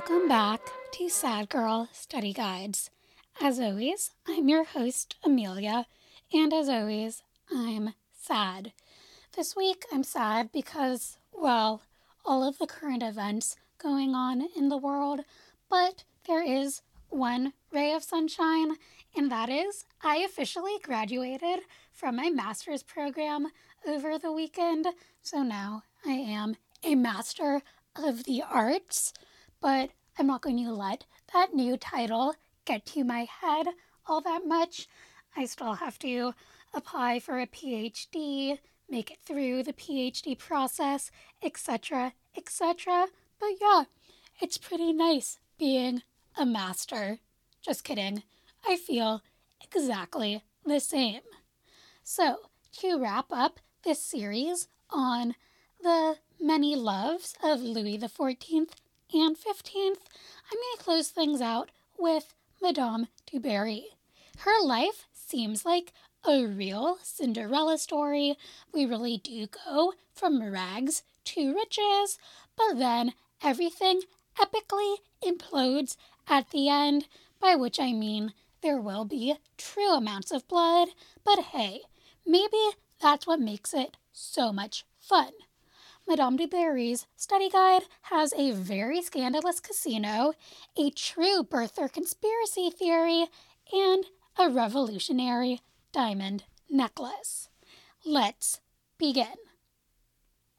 Welcome back to Sad Girl Study Guides. As always, I'm your host, Amelia, and as always, I'm sad. This week, I'm sad because, well, all of the current events going on in the world, but there is one ray of sunshine, and that is I officially graduated from my master's program over the weekend, so now I am a master of the arts, but I'm not going to let that new title get to my head all that much. I still have to apply for a PhD, make it through the PhD process, etc., etc. But yeah, it's pretty nice being a master. Just kidding. I feel exactly the same. So, to wrap up this series on the many loves of Louis XIV and 15th, I'm going to close things out with Madame du Barry. Her life seems like a real Cinderella story. We really do go from rags to riches, but then everything epically implodes at the end, by which I mean there will be true amounts of blood, but hey, maybe that's what makes it so much fun. Madame du Barry's study guide has a very scandalous casino, a true birther conspiracy theory, and a revolutionary diamond necklace. Let's begin.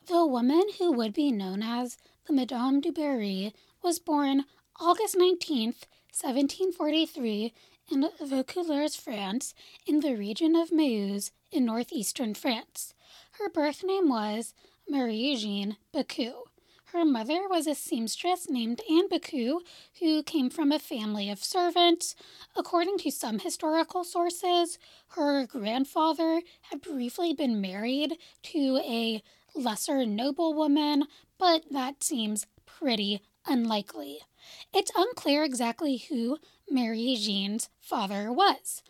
The woman who would be known as the Madame du Barry was born August 19th, 1743, in Vaucouleurs, France, in the region of Meuse in northeastern France. Her birth name was Marie Jeanne Bécu. Her mother was a seamstress named Anne Bécu, who came from a family of servants. According to some historical sources, her grandfather had briefly been married to a lesser noblewoman, but that seems pretty unlikely. It's unclear exactly who Marie Jeanne's father was.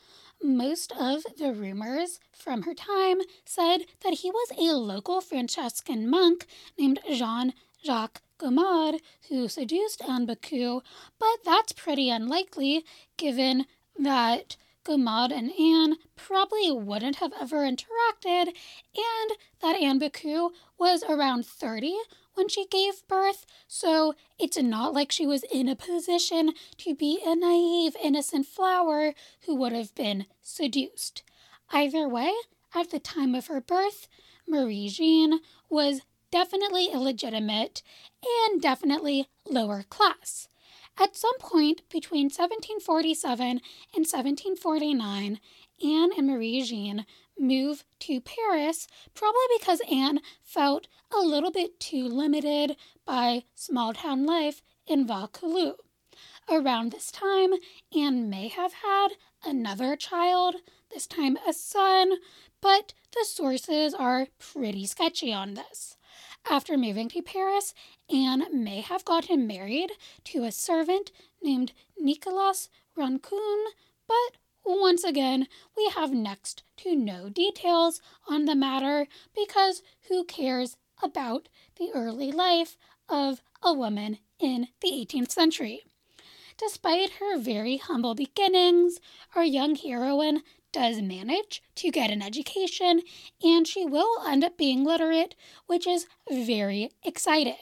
Most of the rumors from her time said that he was a local Franciscan monk named Jean Jacques Gomard who seduced Anne Bécu, but that's pretty unlikely given that Gomard and Anne probably wouldn't have ever interacted, and that Anne Bécu was around 30 when she gave birth, so it's not like she was in a position to be a naive, innocent flower who would have been seduced. Either way, at the time of her birth, Marie Jeanne was definitely illegitimate and definitely lower class. At some point between 1747 and 1749, Anne and Marie Jeanne move to Paris, probably because Anne felt a little bit too limited by small town life in Vaucouleurs. Around this time, Anne may have had another child, this time a son, but the sources are pretty sketchy on this. After moving to Paris, Anne may have gotten married to a servant named Nicolas Rançon, but once again, we have next to no details on the matter because who cares about the early life of a woman in the 18th century? Despite her very humble beginnings, our young heroine does manage to get an education and she will end up being literate, which is very exciting.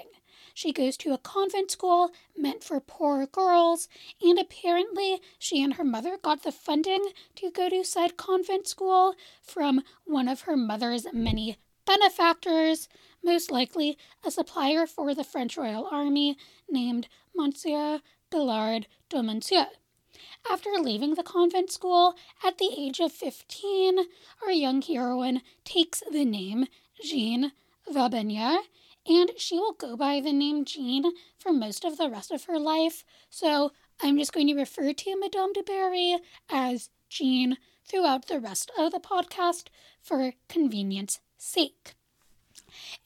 She goes to a convent school meant for poor girls, and apparently she and her mother got the funding to go to said convent school from one of her mother's many benefactors, most likely a supplier for the French Royal Army named Monsieur Billard de Monceaux. After leaving the convent school at the age of 15, our young heroine takes the name Jeanne Vaubernier and she will go by the name Jean for most of the rest of her life. So I'm just going to refer to Madame du Barry as Jean throughout the rest of the podcast for convenience sake.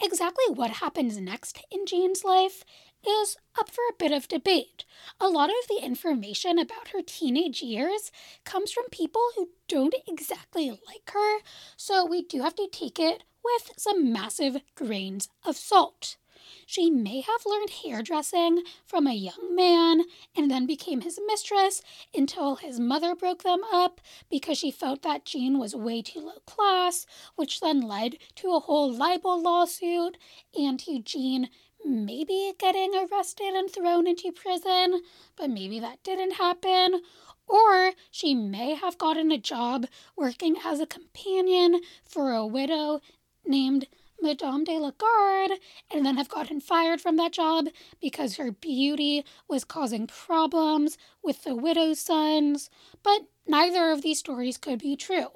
Exactly what happens next in Jean's life is up for a bit of debate. A lot of the information about her teenage years comes from people who don't exactly like her, so we do have to take it with some massive grains of salt. she may have learned hairdressing from a young man and then became his mistress until his mother broke them up because she felt that Jean was way too low class, which then led to a whole libel lawsuit and Eugene maybe getting arrested and thrown into prison, but maybe that didn't happen. Or she may have gotten a job working as a companion for a widow named Madame de la Garde and then have gotten fired from that job because her beauty was causing problems with the widow's sons. But neither of these stories could be true.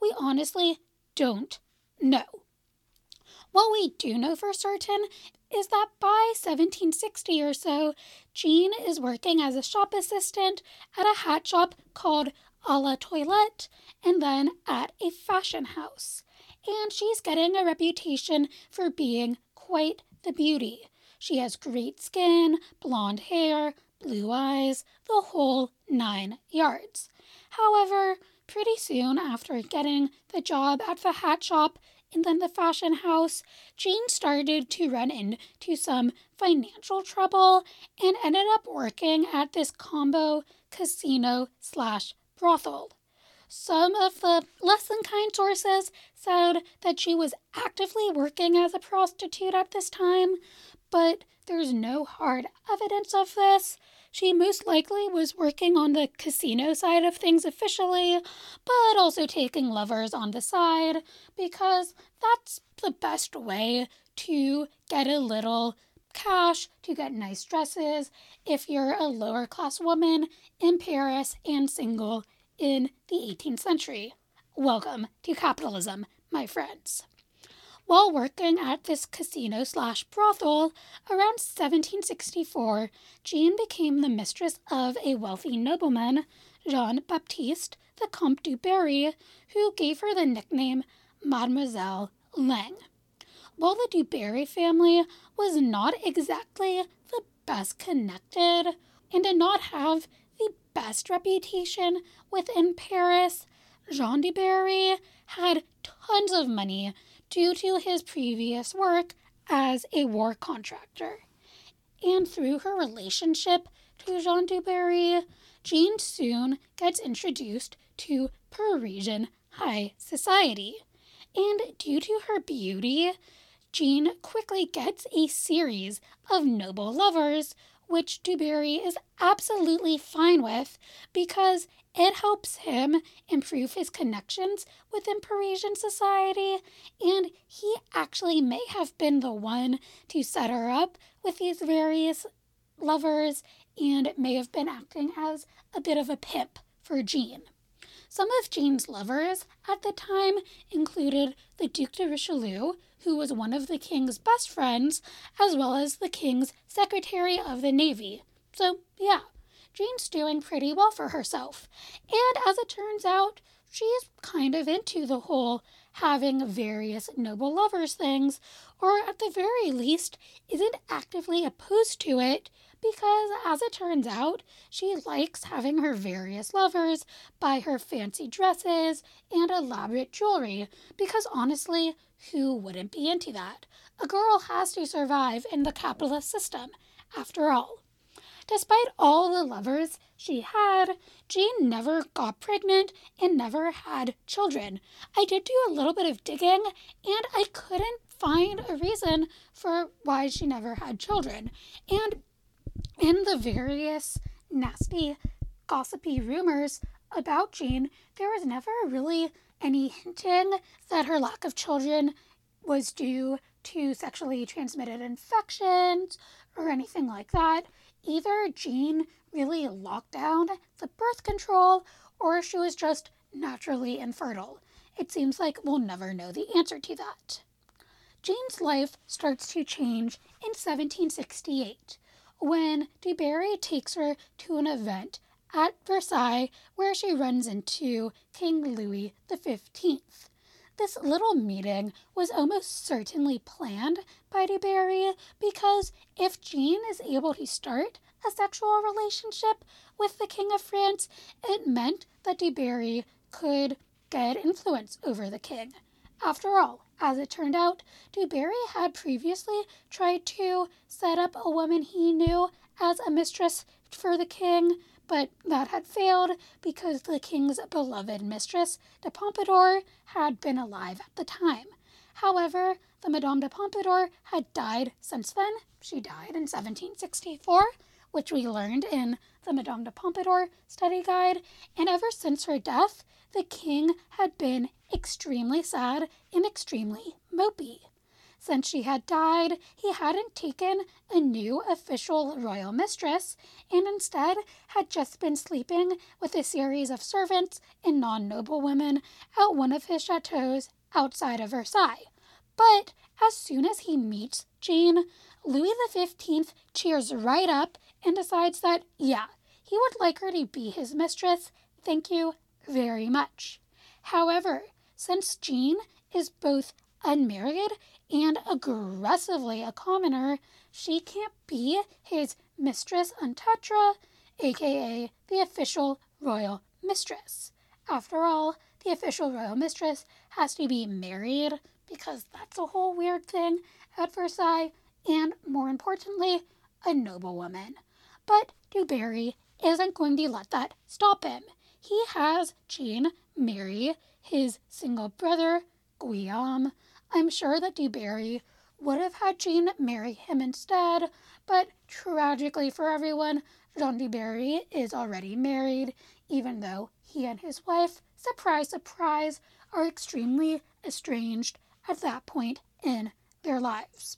We honestly don't know. What we do know for certain is that by 1760 or so, Jean is working as a shop assistant at a hat shop called A la Toilette and then at a fashion house. And she's getting a reputation for being quite the beauty. She has great skin, blonde hair, blue eyes, the whole nine yards. However, pretty soon after getting the job at the hat shop and then the fashion house, Jean started to run into some financial trouble and ended up working at this combo casino slash brothel. Some of the less than kind sources said that she was actively working as a prostitute at this time, but there's no hard evidence of this. She most likely was working on the casino side of things officially, but also taking lovers on the side because that's the best way to get a little cash, to get nice dresses if you're a lower class woman in Paris and single in the 18th century. Welcome to capitalism, my friends. While working at this casino slash brothel around 1764, Jean became the mistress of a wealthy nobleman, Jean Baptiste, the Comte du Barry, who gave her the nickname Mademoiselle Lange. While the du Barry family was not exactly the best connected and did not have the best reputation within Paris, Jean du Barry had tons of money due to his previous work as a war contractor. And through her relationship to Jean du Barry, Jean soon gets introduced to Parisian high society. And due to her beauty, Jean quickly gets a series of noble lovers, which Du Barry is absolutely fine with because it helps him improve his connections within Parisian society, and he actually may have been the one to set her up with these various lovers and may have been acting as a bit of a pimp for Jean. Some of Jean's lovers at the time included the Duc de Richelieu, who was one of the king's best friends, as well as the king's secretary of the navy. So, yeah, Jean's doing pretty well for herself. And as it turns out, she's kind of into the whole having various noble lovers things, or at the very least, isn't actively opposed to it because, as it turns out, she likes having her various lovers buy her fancy dresses and elaborate jewelry because, honestly, who wouldn't be into that? A girl has to survive in the capitalist system, after all. Despite all the lovers she had, Jean never got pregnant and never had children. I did do a little bit of digging and I couldn't find a reason for why she never had children. And in the various nasty, gossipy rumors about Jean, there was never really any hinting that her lack of children was due to sexually transmitted infections or anything like that either Jean really locked down the birth control or she was just naturally infertile. It seems like we'll never know the answer to that. Jean's life starts to change in 1768 when Du Barry takes her to an event at Versailles where she runs into King Louis XV. This little meeting was almost certainly planned by Du Barry because if Jean is able to start a sexual relationship with the King of France, it meant that Du Barry could get influence over the king. After all, as it turned out, Du Barry had previously tried to set up a woman he knew as a mistress for the king, but that had failed because the king's beloved mistress, de Pompadour, had been alive at the time. However, the Madame de Pompadour had died since then. She died in 1764, which we learned in the Madame de Pompadour study guide, and ever since her death, the king had been extremely sad and extremely mopey. Since she had died, he hadn't taken a new official royal mistress and instead had just been sleeping with a series of servants and non noble women at one of his chateaus outside of Versailles. But as soon as he meets Jane, Louis XV cheers right up and decides that, yeah, he would like her to be his mistress. Thank you very much. However, since Jean is both unmarried and aggressively a commoner, she can't be his mistress en titre, aka the official royal mistress. After all, the official royal mistress has to be married because that's a whole weird thing at Versailles, and more importantly, a noblewoman. But Du Barry isn't going to let that stop him. He has Jean marry his single brother, Guillaume, I'm sure that du Barry would have had Jean marry him instead, but tragically for everyone, Jean du Barry is already married, even though he and his wife, surprise, surprise, are extremely estranged at that point in their lives.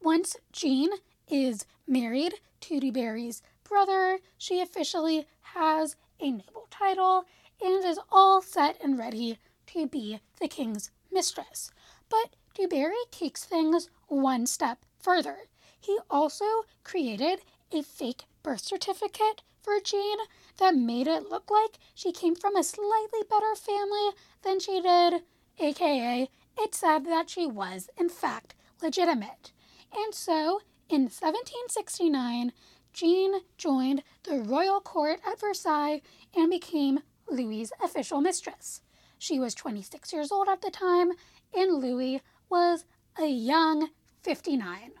Once Jean is married to du Barry's brother, she officially has a noble title and is all set and ready to be the king's mistress. But Du Barry takes things one step further. He also created a fake birth certificate for Jean that made it look like she came from a slightly better family than she did, aka, it said that she was, in fact, legitimate. And so, in 1769, Jean joined the royal court at Versailles and became Louis's official mistress. She was 26 years old at the time, and Louis was a young 59.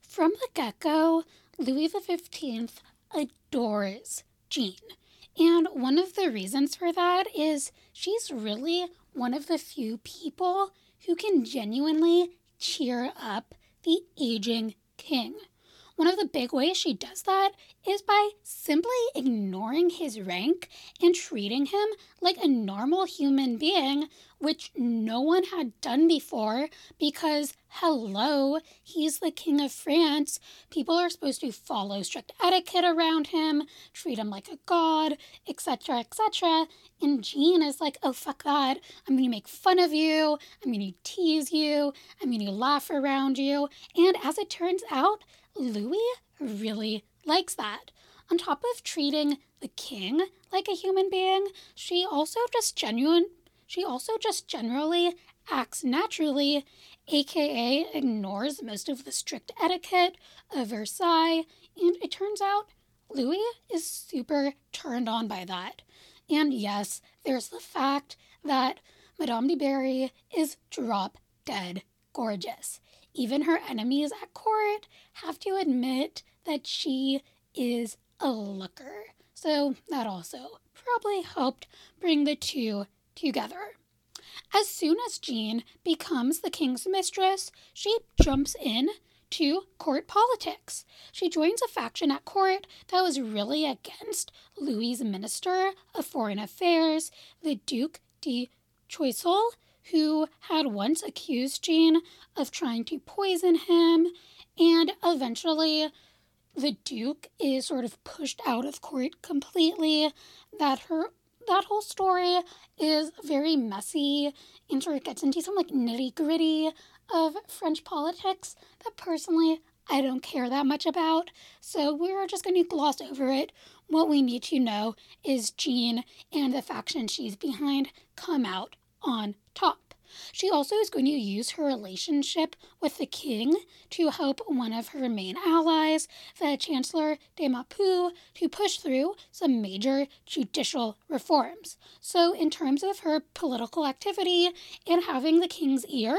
From the get go, Louis XV adores Jean. And one of the reasons for that is she's really one of the few people who can genuinely cheer up the aging king. One of the big ways she does that is by simply ignoring his rank and treating him like a normal human being, which no one had done before because, hello, he's the King of France. People are supposed to follow strict etiquette around him, treat him like a god, etc., etc. And Jean is like, oh, fuck that. I'm going to make fun of you. I'm going to tease you. I'm going to laugh around you. And as it turns out, Louis really likes that. On top of treating the king like a human being, she also just genuine she also just generally acts naturally, aka ignores most of the strict etiquette of Versailles, and it turns out Louis is super turned on by that. And yes, there's the fact that Madame de Barry is drop dead gorgeous. Even her enemies at court have to admit that she is a looker. So that also probably helped bring the two together. As soon as Jean becomes the king's mistress, she jumps in to court politics. She joins a faction at court that was really against Louis's minister of foreign affairs, the Duc de Choiseul, who had once accused Jean of trying to poison him, and eventually the Duke is sort of pushed out of court completely. That her that whole story is very messy and sort of gets into some like nitty gritty of French politics that personally I don't care that much about. So we're just going to gloss over it. What we need to know is Jean and the faction she's behind come out on top. She also is going to use her relationship with the king to help one of her main allies, the Chancellor de Maupeou, to push through some major judicial reforms. So, in terms of her political activity and having the king's ear,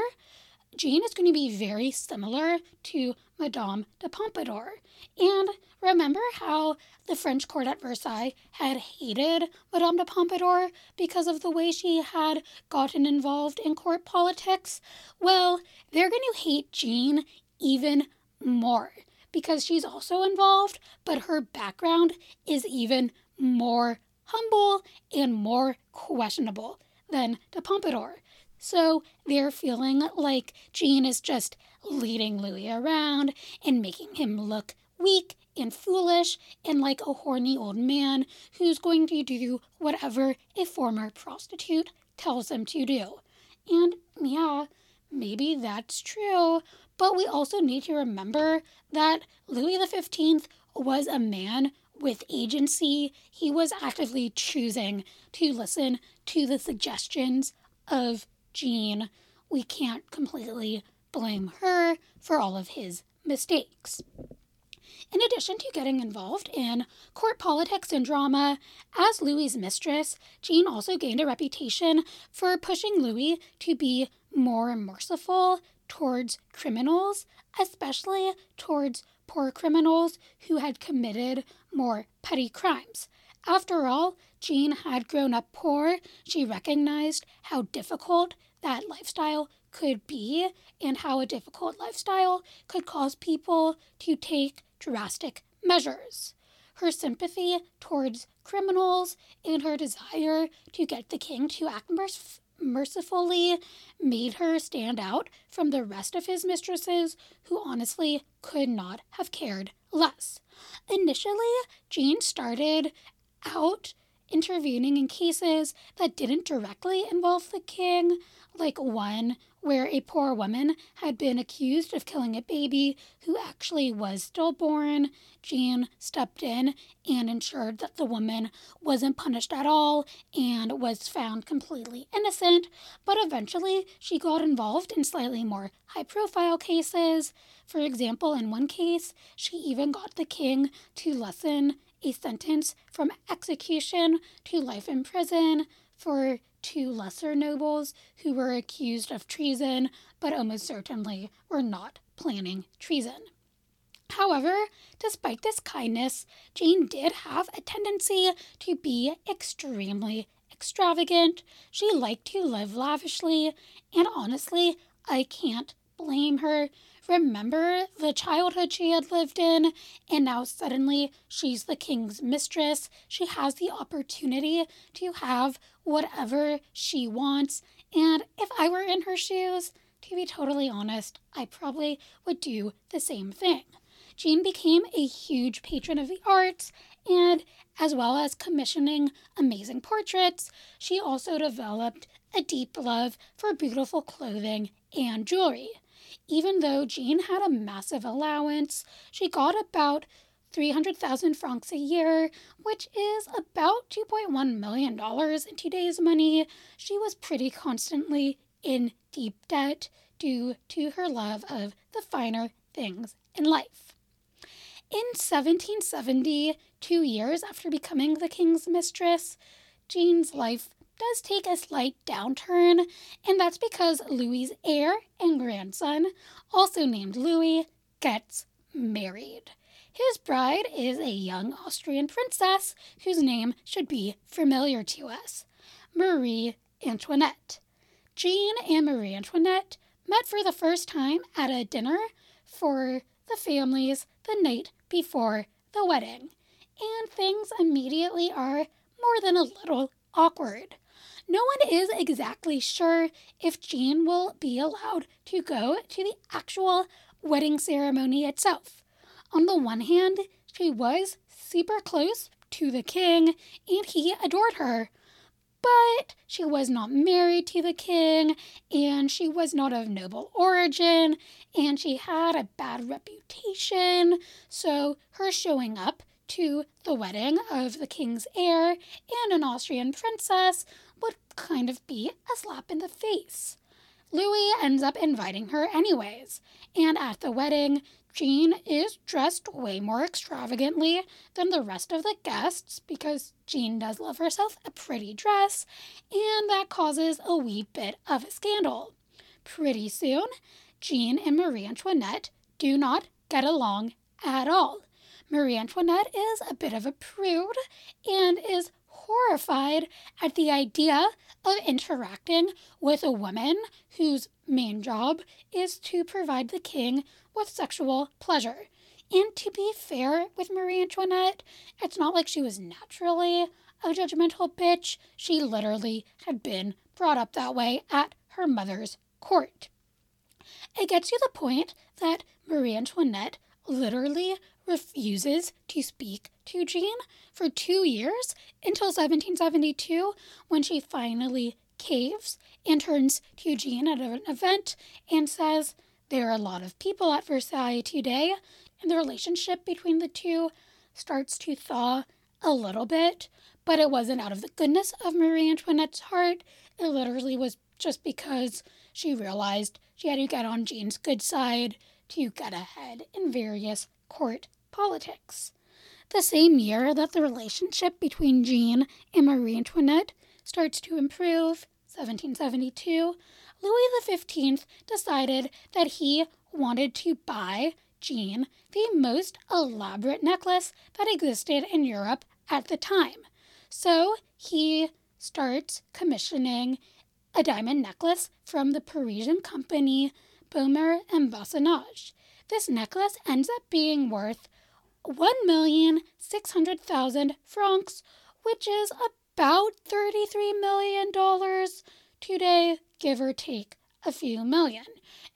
Jane is going to be very similar to Madame de Pompadour. And remember how the French court at Versailles had hated Madame de Pompadour because of the way she had gotten involved in court politics? Well, they're going to hate Jane even more because she's also involved, but her background is even more humble and more questionable than de Pompadour. So they're feeling like Jean is just leading Louis around and making him look weak and foolish and like a horny old man who's going to do whatever a former prostitute tells him to do. And yeah, maybe that's true, but we also need to remember that Louis XV was a man with agency. He was actively choosing to listen to the suggestions of Jean. we can't completely blame her for all of his mistakes. In addition to getting involved in court politics and drama, as Louis's mistress, Jean also gained a reputation for pushing Louis to be more merciful towards criminals, especially towards poor criminals who had committed more petty crimes. After all, Jean had grown up poor. She recognized how difficult that lifestyle could be and how a difficult lifestyle could cause people to take drastic measures. Her sympathy towards criminals and her desire to get the king to act merc- mercifully made her stand out from the rest of his mistresses, who honestly could not have cared less. Initially, Jane started out intervening in cases that didn't directly involve the king, like one where a poor woman had been accused of killing a baby who actually was stillborn. Jean stepped in and ensured that the woman wasn't punished at all and was found completely innocent, but eventually she got involved in slightly more high profile cases. For example, in one case, she even got the king to lessen a sentence from execution to life in prison for two lesser nobles who were accused of treason, but almost certainly were not planning treason. However, despite this kindness, Jane did have a tendency to be extremely extravagant. She liked to live lavishly, and honestly, I can't blame her remember the childhood she had lived in, and now suddenly she's the king's mistress. She has the opportunity to have whatever she wants. And if I were in her shoes, to be totally honest, I probably would do the same thing. Jean became a huge patron of the arts, and as well as commissioning amazing portraits, she also developed a deep love for beautiful clothing and jewelry. Even though Jean had a massive allowance, she got about 300,000 francs a year, which is about $2.1 million in today's money. She was pretty constantly in deep debt due to her love of the finer things in life. In 1770, two years after becoming the king's mistress, Jean's life does take a slight downturn, and that's because Louis's heir and grandson, also named Louis, gets married. His bride is a young Austrian princess whose name should be familiar to us Marie Antoinette. Jean and Marie Antoinette met for the first time at a dinner for the families the night before the wedding, and things immediately are more than a little awkward. No one is exactly sure if Jane will be allowed to go to the actual wedding ceremony itself. On the one hand, she was super close to the king and he adored her. But she was not married to the king, and she was not of noble origin, and she had a bad reputation. So, her showing up to the wedding of the king's heir and an Austrian princess would kind of be a slap in the face. Louis ends up inviting her anyways, and at the wedding, Jean is dressed way more extravagantly than the rest of the guests because Jean does love herself a pretty dress, and that causes a wee bit of a scandal. Pretty soon, Jean and Marie Antoinette do not get along at all. Marie Antoinette is a bit of a prude and is horrified at the idea of interacting with a woman whose main job is to provide the king with sexual pleasure. And to be fair with Marie Antoinette, it's not like she was naturally a judgmental bitch. She literally had been brought up that way at her mother's court. It gets to the point that Marie Antoinette literally refuses to speak to Jean for two years until 1772 when she finally caves and turns to Jean at an event and says, There are a lot of people at Versailles today, and the relationship between the two starts to thaw a little bit, but it wasn't out of the goodness of Marie Antoinette's heart. It literally was just because she realized she had to get on Jean's good side to get ahead in various court politics. The same year that the relationship between Jean and Marie Antoinette starts to improve, 1772, Louis XV decided that he wanted to buy Jean the most elaborate necklace that existed in Europe at the time. So he starts commissioning a diamond necklace from the Parisian company Boehmer and Bassenge. This necklace ends up being worth 1,600,000 francs, which is about $33 million today, give or take a few million.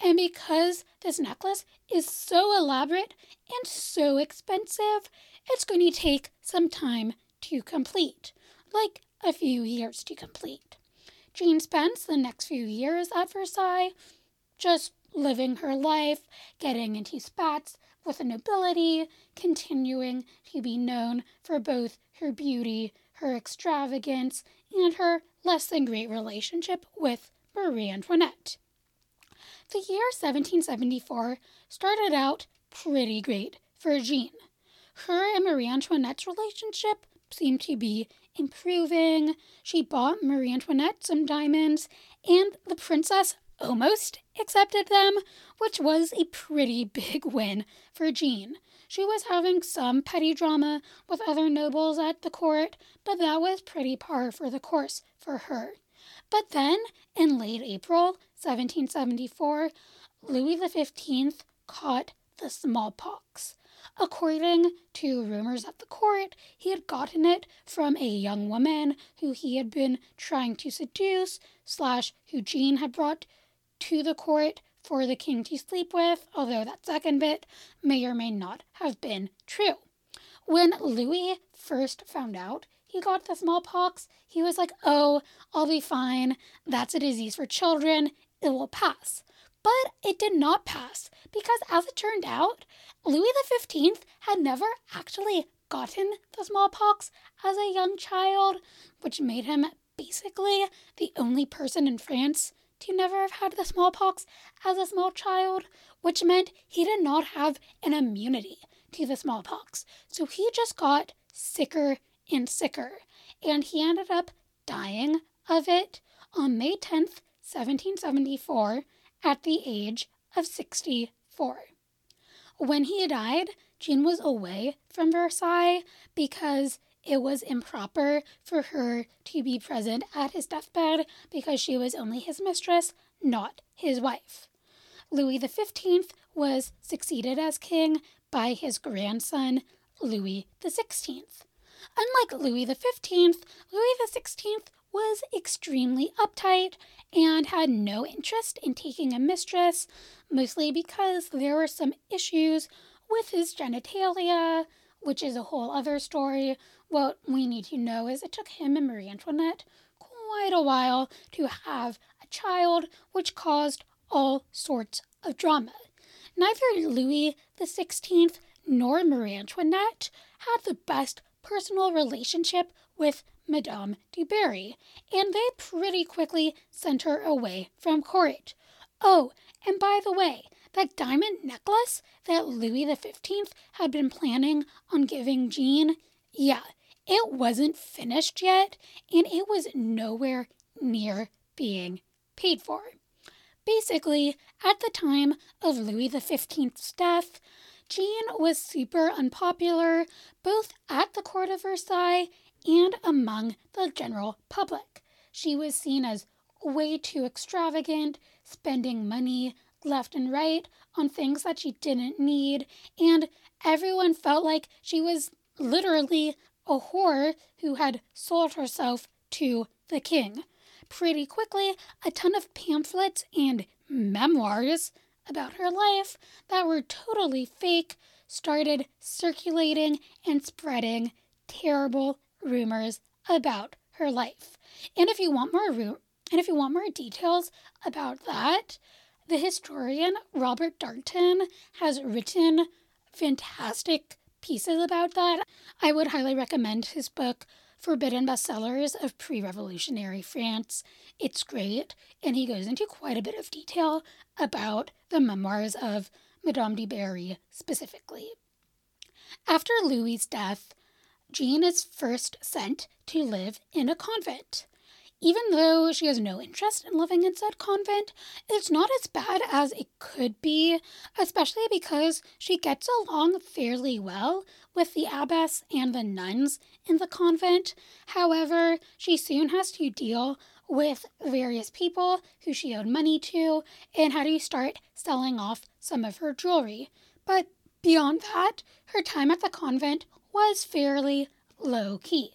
And because this necklace is so elaborate and so expensive, it's going to take some time to complete, like a few years to complete. Jean spends the next few years at Versailles just living her life, getting into spats with the nobility, continuing to be known for both her beauty, her extravagance, and her less than great relationship with Marie Antoinette. The year 1774 started out pretty great for Jean. Her and Marie Antoinette's relationship seemed to be improving. She bought Marie Antoinette some diamonds, and the princess almost accepted them, which was a pretty big win for Jean. She was having some petty drama with other nobles at the court, but that was pretty par for the course for her. But then, in late April 1774, Louis XV caught the smallpox. According to rumors at the court, he had gotten it from a young woman who he had been trying to seduce, slash, who Jean had brought to the court for the king to sleep with, although that second bit may or may not have been true. When Louis first found out he got the smallpox, he was like, oh, I'll be fine. That's a disease for children. It will pass. But it did not pass because, as it turned out, Louis XV had never actually gotten the smallpox as a young child, which made him basically the only person in France to never have had the smallpox as a small child, which meant he did not have an immunity to the smallpox. So he just got sicker and sicker, and he ended up dying of it on May 10th, 1774, at the age of 64. When he died, Jean was away from Versailles because it was improper for her to be present at his deathbed because she was only his mistress, not his wife. Louis XV was succeeded as king by his grandson, Louis XVI. Unlike Louis XV, Louis XVI was extremely uptight and had no interest in taking a mistress, mostly because there were some issues with his genitalia, which is a whole other story. What we need to know is it took him and Marie Antoinette quite a while to have a child, which caused all sorts of drama. Neither Louis XVI nor Marie Antoinette had the best personal relationship with Madame du Barry, and they pretty quickly sent her away from court. Oh, and by the way, that diamond necklace that Louis XV had been planning on giving Jean, yeah, it wasn't finished yet, and it was nowhere near being paid for. Basically, at the time of Louis XV's death, Jean was super unpopular both at the court of Versailles and among the general public. She was seen as way too extravagant, spending money left and right on things that she didn't need, and everyone felt like she was literally a whore who had sold herself to the king. Pretty quickly, a ton of pamphlets and memoirs about her life that were totally fake started circulating and spreading terrible rumors about her life. And if you want more ru- and if you want more details about that, the historian Robert Darnton has written fantastic pieces about that. I would highly recommend his book Forbidden Bestsellers of Pre Revolutionary France. It's great, and he goes into quite a bit of detail about the memoirs of Madame de Barry specifically. After Louis's death, Jean is first sent to live in a convent. Even though she has no interest in living in said convent, it's not as bad as it could be, especially because she gets along fairly well with the abbess and the nuns in the convent. However, she soon has to deal with various people who she owed money to and had to start selling off some of her jewelry. But beyond that, her time at the convent was fairly low key.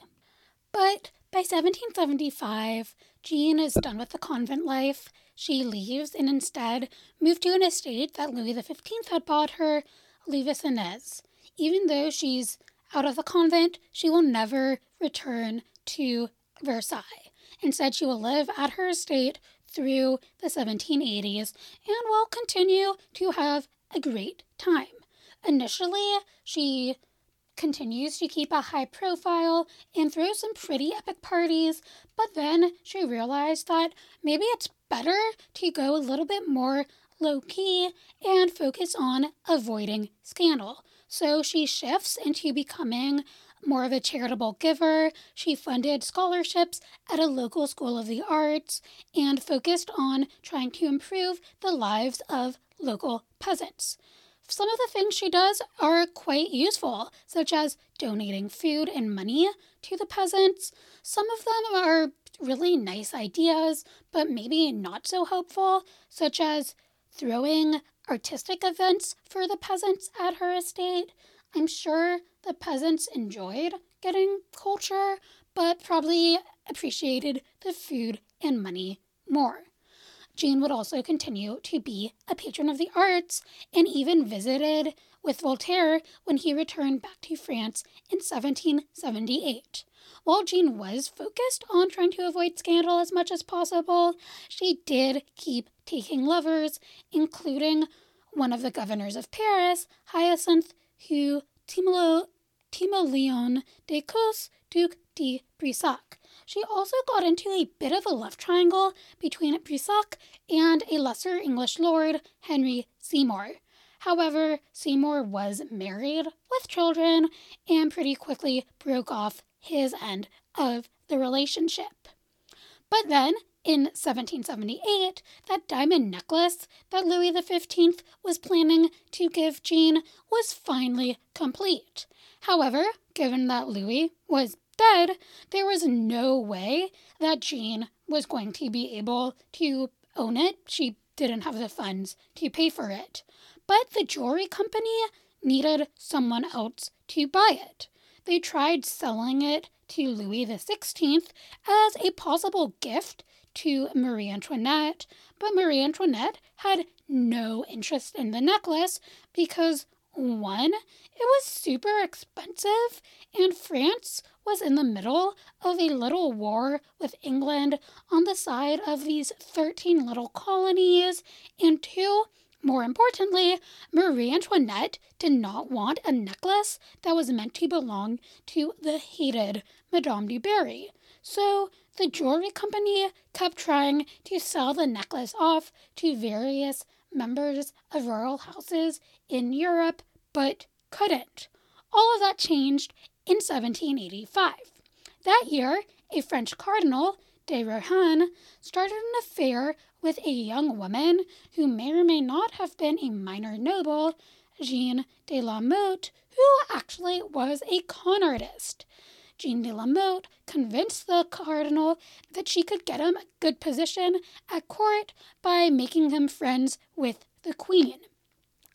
But by 1775, Jean is done with the convent life. She leaves and instead moved to an estate that Louis XV had bought her, Louveciennes. Even though she's out of the convent, she will never return to Versailles. Instead, she will live at her estate through the 1780s and will continue to have a great time. Initially, she continues to keep a high profile and throw some pretty epic parties, but then she realized that maybe it's better to go a little bit more low key and focus on avoiding scandal. So she shifts into becoming more of a charitable giver. She funded scholarships at a local school of the arts and focused on trying to improve the lives of local peasants. Some of the things she does are quite useful, such as donating food and money to the peasants. Some of them are really nice ideas, but maybe not so helpful, such as throwing artistic events for the peasants at her estate. I'm sure the peasants enjoyed getting culture, but probably appreciated the food and money more. Jean would also continue to be a patron of the arts and even visited with Voltaire when he returned back to France in 1778. While Jean was focused on trying to avoid scandal as much as possible, she did keep taking lovers, including one of the governors of Paris, Hyacinth, who Timo, Timoleon de Cossé, Duc de Brissac. She also got into a bit of a love triangle between Brissac and a lesser English lord, Henry Seymour. However, Seymour was married with children and pretty quickly broke off his end of the relationship. But then, in 1778, that diamond necklace that Louis XV was planning to give Jean was finally complete. However, given that Louis was Instead, there was no way that Jean was going to be able to own it. She didn't have the funds to pay for it. But the jewelry company needed someone else to buy it. They tried selling it to Louis XVI as a possible gift to Marie Antoinette, but Marie Antoinette had no interest in the necklace because one, it was super expensive, and France was in the middle of a little war with England on the side of these 13 little colonies, and two, More importantly, Marie Antoinette did not want a necklace that was meant to belong to the hated Madame du Barry. So the jewelry company kept trying to sell the necklace off to various members of royal houses in Europe, but couldn't. All of that changed in 1785. That year, a French cardinal, de Rohan, started an affair with a young woman who may or may not have been a minor noble, Jeanne de la Motte, who actually was a con artist. Jeanne de la Motte convinced the cardinal that she could get him a good position at court by making him friends with the queen.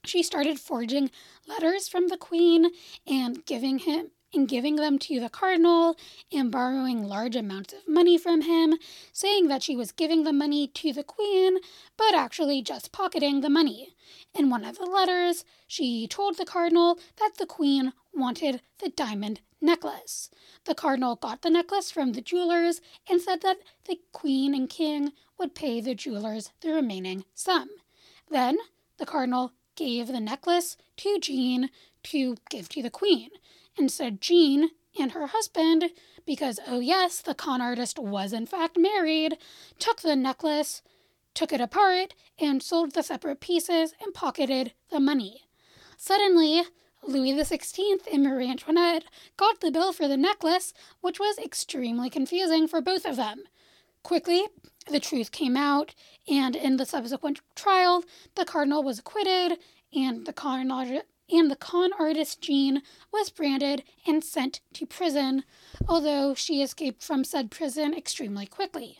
She started forging letters from the queen and giving him and giving them to the cardinal and borrowing large amounts of money from him, saying that she was giving the money to the queen, but actually just pocketing the money. In one of the letters, she told the cardinal that the queen wanted the diamond necklace. The cardinal got the necklace from the jewelers and said that the queen and king would pay the jewelers the remaining sum. Then the cardinal gave the necklace to Jean to give to the queen. And so Jean and her husband, because oh yes, the con artist was in fact married, took the necklace, took it apart, and sold the separate pieces and pocketed the money. Suddenly, Louis XVI and Marie Antoinette got the bill for the necklace, which was extremely confusing for both of them. Quickly, the truth came out, and in the subsequent trial, the cardinal was acquitted, and the con, and the con artist Jean was branded and sent to prison, although she escaped from said prison extremely quickly.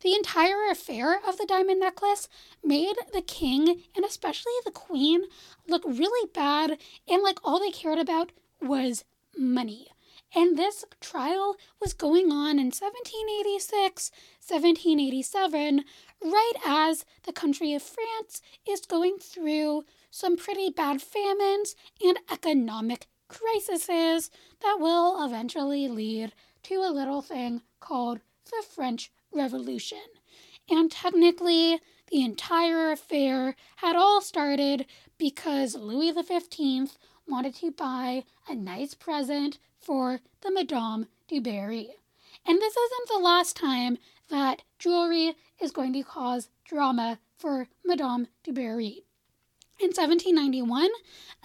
The entire affair of the diamond necklace made the king and especially the queen look really bad, and like all they cared about was money. And this trial was going on in 1786, 1787, right as the country of France is going through some pretty bad famines and economic crises that will eventually lead to a little thing called the French Revolution. And technically, the entire affair had all started because Louis XV wanted to buy a nice present for the Madame du Barry. And this isn't the last time that jewelry is going to cause drama for Madame du Barry. In 1791,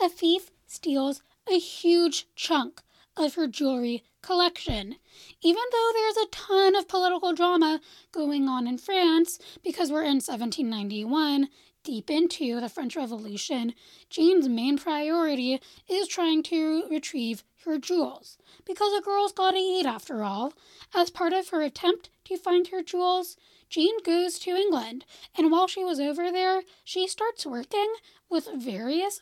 a thief steals a huge chunk of her jewelry collection. Even though there's a ton of political drama going on in France, because we're in 1791, deep into the French Revolution, Jeanne's main priority is trying to retrieve her jewels. Because a girl's gotta eat after all. As part of her attempt to find her jewels, Jean goes to England, and while she was over there, she starts working with various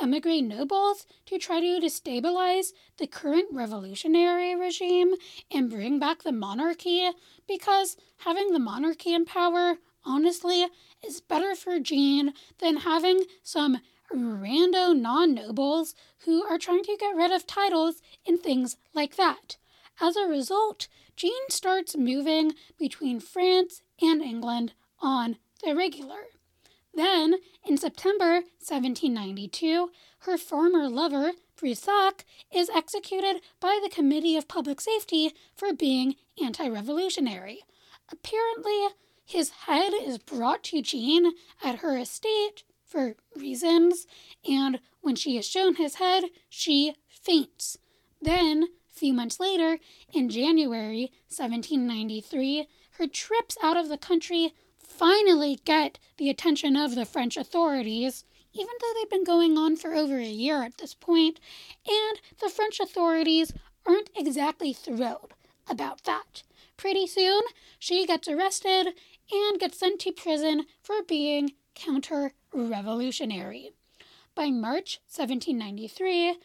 emigre nobles to try to destabilize the current revolutionary regime and bring back the monarchy because having the monarchy in power, honestly, is better for Jean than having some rando non nobles who are trying to get rid of titles and things like that. As a result, Jean starts moving between France and England on the regular. Then, in September 1792, her former lover, Brissac, is executed by the Committee of Public Safety for being anti revolutionary. Apparently, his head is brought to Jean at her estate for reasons, and when she is shown his head, she faints. Then, a few months later, in January 1793, her trips out of the country finally get the attention of the French authorities, even though they've been going on for over a year at this point, and the French authorities aren't exactly thrilled about that. Pretty soon, she gets arrested and gets sent to prison for being counter revolutionary. By March 1793,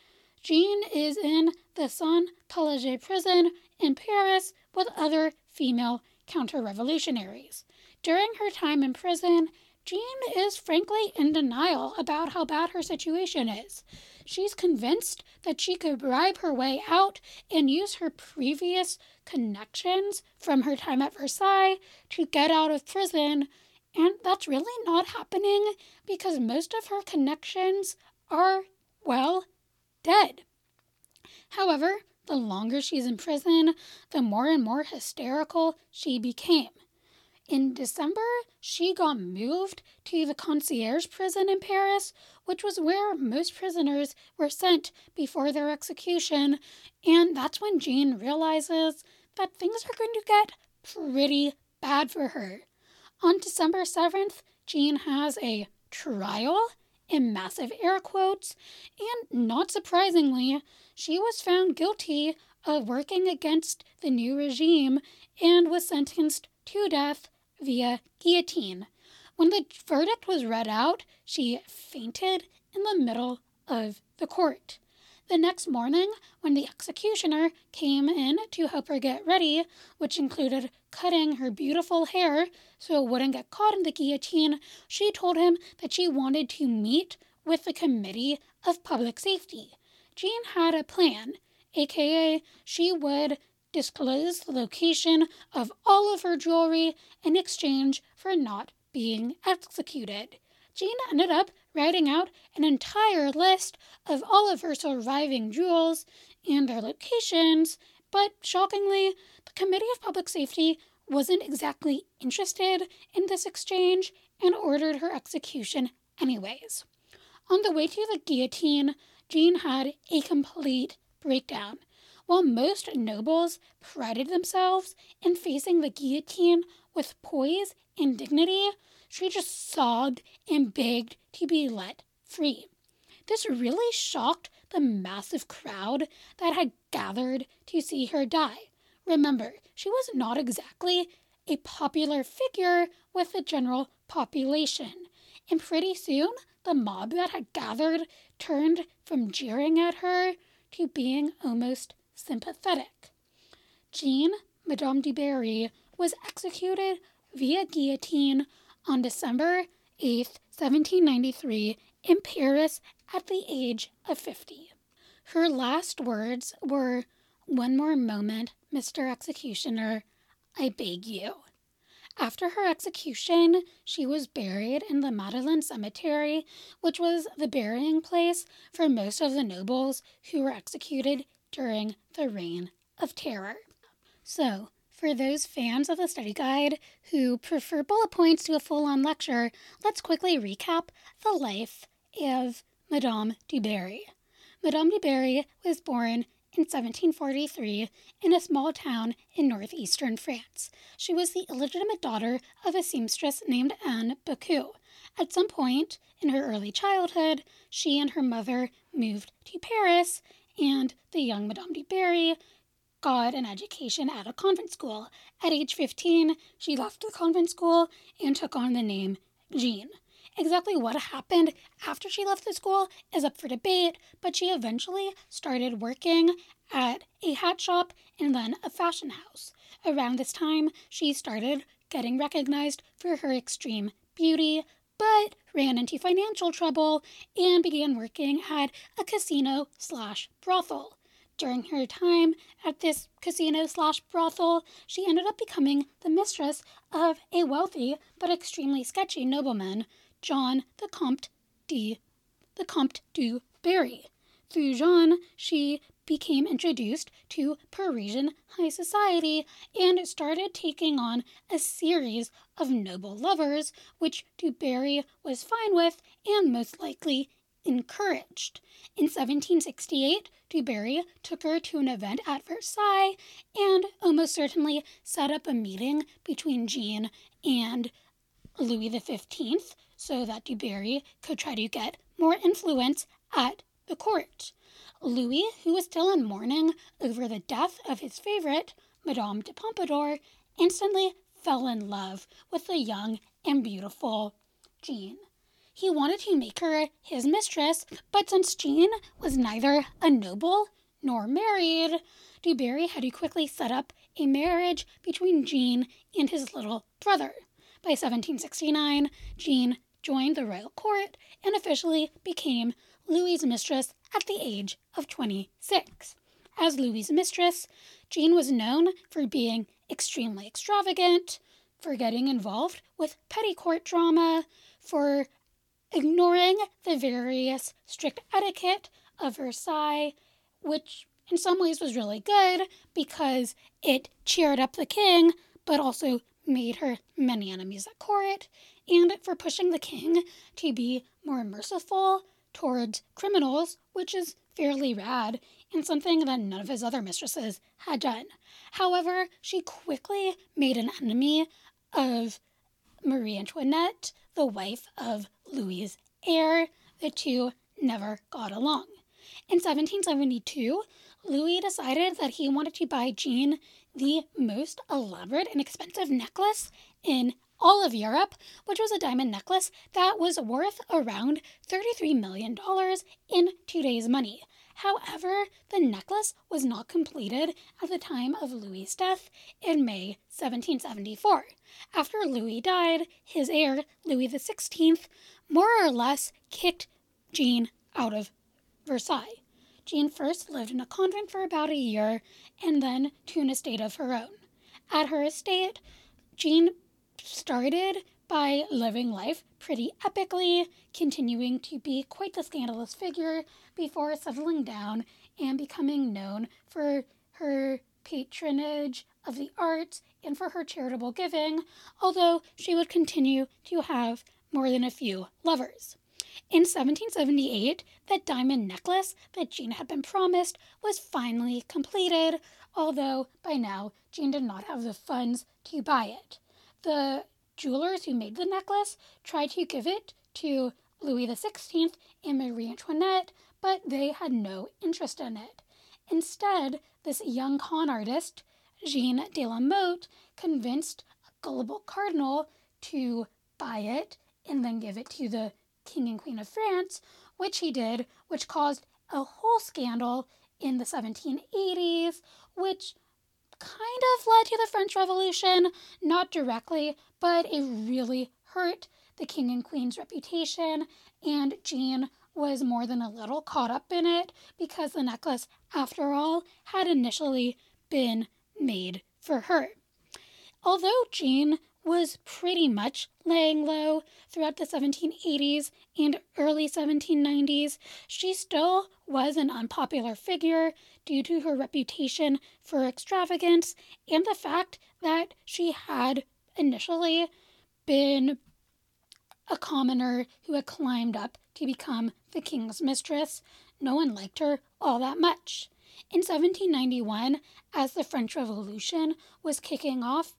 Jean is in the Saint Pelagie prison in Paris with other female counter revolutionaries. During her time in prison, Jean is frankly in denial about how bad her situation is. She's convinced that she could bribe her way out and use her previous connections from her time at Versailles to get out of prison And that's really not happening because most of her connections are, well, dead. However, the longer she's in prison, the more and more hysterical she became. In December, she got moved to the concierge prison in Paris, which was where most prisoners were sent before their execution, and that's when Jean realizes that things are going to get pretty bad for her. On December 7th, Jean has a trial in massive air quotes, and not surprisingly, she was found guilty of working against the new regime and was sentenced to death via guillotine. When the verdict was read out, she fainted in the middle of the court. The next morning, when the executioner came in to help her get ready, which included cutting her beautiful hair so it wouldn't get caught in the guillotine, she told him that she wanted to meet with the Committee of Public Safety. Jean had a plan, aka, she would disclose the location of all of her jewelry in exchange for not being executed. Jean ended up writing out an entire list of all of her surviving jewels and their locations, but shockingly, the Committee of Public Safety wasn't exactly interested in this exchange and ordered her execution anyways. On the way to the guillotine, Jean had a complete breakdown. While most nobles prided themselves in facing the guillotine with poise and dignity, she just sobbed and begged to be let free. This really shocked the massive crowd that had gathered to see her die. Remember, she was not exactly a popular figure with the general population, and pretty soon the mob that had gathered turned from jeering at her to being almost sympathetic. Jean, Madame du Barry, was executed via guillotine on December 8, 1793, in Paris at the age of 50. Her last words were, One more moment, Mr. Executioner, I beg you. After her execution, she was buried in the Madeleine Cemetery, which was the burying place for most of the nobles who were executed during the Reign of Terror. So, for those fans of the study guide who prefer bullet points to a full on lecture, let's quickly recap the life of Madame du Barry. Madame du Barry was born in 1743 in a small town in northeastern France. She was the illegitimate daughter of a seamstress named Anne Bécu. At some point in her early childhood, she and her mother moved to Paris and the young Madame du Barry got an education at a convent school. At age 15, she left the convent school and took on the name Jean. Exactly what happened after she left the school is up for debate, but she eventually started working at a hat shop and then a fashion house. Around this time, she started getting recognized for her extreme beauty, but ran into financial trouble and began working at a casino slash brothel. During her time at this casino slash brothel, she ended up becoming the mistress of a wealthy but extremely sketchy nobleman, John the Comte de the Comte du Barry. Through Jean, she became introduced to Parisian high society and started taking on a series of noble lovers, which Du Barry was fine with and most likely encouraged. In 1768, Du Barry took her to an event at Versailles and almost certainly set up a meeting between Jean and Louis XV so that Du Barry could try to get more influence at the court. Louis, who was still in mourning over the death of his favorite, Madame de Pompadour, instantly fell in love with the young and beautiful Jean. He wanted to make her his mistress, but since Jean was neither a noble nor married, Du Barry had to quickly set up a marriage between Jean and his little brother. By 1769, Jean joined the royal court and officially became Louis's mistress at the age of 26. As Louis's mistress, Jean was known for being extremely extravagant, for getting involved with petty court drama, for ignoring the various strict etiquette of Versailles, which in some ways was really good because it cheered up the king, but also made her many enemies at court, and for pushing the king to be more merciful towards criminals, which is fairly rad and something that none of his other mistresses had done. However, she quickly made an enemy of Marie Antoinette, the wife of Louis' heir. The two never got along. In 1772, Louis decided that he wanted to buy Jean the most elaborate and expensive necklace in all of Europe, which was a diamond necklace that was worth around $33 million in today's money. However, the necklace was not completed at the time of Louis's death in May 1774. After Louis died, his heir, Louis XVI, more or less kicked Jean out of Versailles. Jean first lived in a convent for about a year and then to an estate of her own. At her estate, Jean started by living life pretty epically, continuing to be quite the scandalous figure before settling down and becoming known for her patronage of the arts and for her charitable giving, although she would continue to have more than a few lovers. In 1778, the diamond necklace that Jean had been promised was finally completed, although by now Jean did not have the funds to buy it. The jewelers who made the necklace tried to give it to Louis XVI and Marie Antoinette, but they had no interest in it. Instead, this young con artist, Jean de la Motte, convinced a gullible cardinal to buy it and then give it to the King and Queen of France, which he did, which caused a whole scandal in the 1780s, which kind of led to the French Revolution, not directly, but it really hurt the king and queen's reputation, and Jean was more than a little caught up in it because the necklace, after all, had initially been made for her. Although Jean was pretty much laying low throughout the 1780s and early 1790s, she still was an unpopular figure due to her reputation for extravagance and the fact that she had initially been a commoner who had climbed up to become the king's mistress. No one liked her all that much. In 1791, as the French Revolution was kicking off,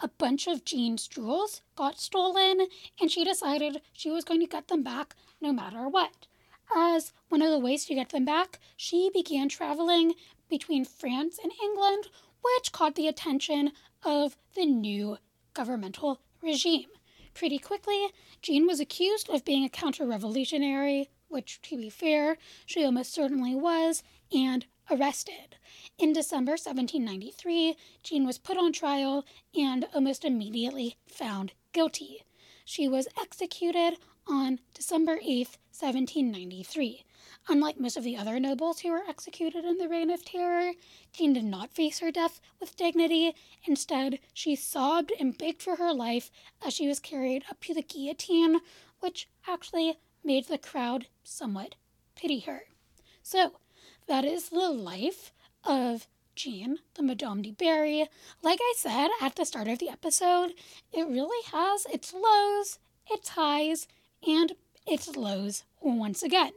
a bunch of Jean's jewels got stolen, and she decided she was going to get them back no matter what. As one of the ways to get them back, she began traveling between France and England, which caught the attention of the new governmental regime. Pretty quickly, Jean was accused of being a counter revolutionary, which, to be fair, she almost certainly was, and arrested. In December 1793, Jean was put on trial and almost immediately found guilty. She was executed on December 8, 1793. Unlike most of the other nobles who were executed in the Reign of Terror, Jean did not face her death with dignity. Instead, she sobbed and begged for her life as she was carried up to the guillotine, which actually made the crowd somewhat pity her. So, that is the life of Jean, the Madame du Barry. Like I said at the start of the episode, it really has its lows, its highs, and its lows once again.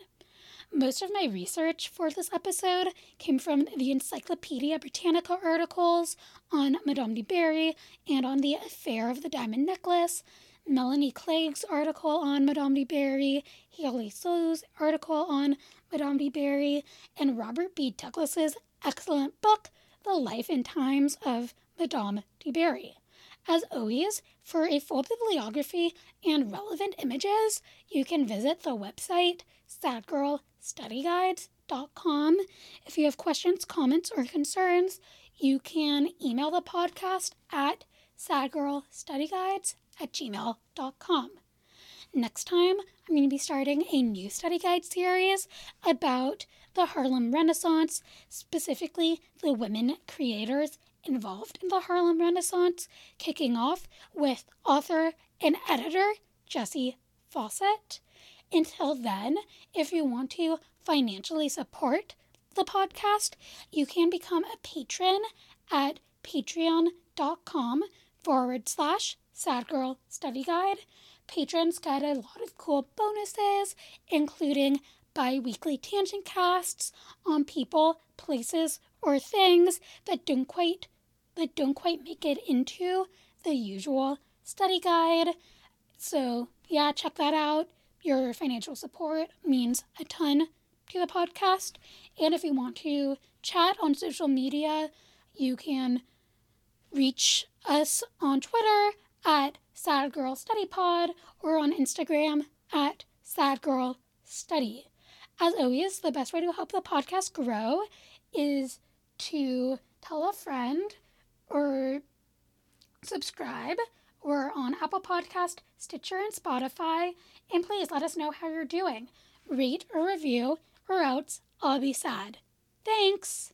Most of my research for this episode came from the Encyclopedia Britannica articles on Madame du Barry and on the affair of the diamond necklace, Melanie Clegg's article on Madame du Barry, Haley Su's article on Madame du Barry, and Robert B. Douglas's excellent book, The Life and Times of Madame du Barry. As always, for a full bibliography and relevant images, you can visit the website sadgirlstudyguides.com. If you have questions, comments, or concerns, you can email the podcast at sadgirlstudyguides at gmail.com. Next time, I'm going to be starting a new study guide series about the Harlem Renaissance, specifically the women creators involved in the Harlem Renaissance, kicking off with author and editor Jessie Fauset. Until then, if you want to financially support the podcast, you can become a patron at patreon.com forward slash sad girl study guide. Patrons get a lot of cool bonuses, including bi weekly tangent casts on people, places, or things that don't quite that don't quite make it into the usual study guide. So yeah, check that out. Your financial support means a ton to the podcast. And if you want to chat on social media, you can reach us on Twitter at Sad Girl Study Pod or on Instagram at Sad Girl Study. As always, the best way to help the podcast grow is to tell a friend or subscribe. We're on Apple Podcast, Stitcher, and Spotify. And please let us know how you're doing. Rate or review, or else I'll be sad. Thanks!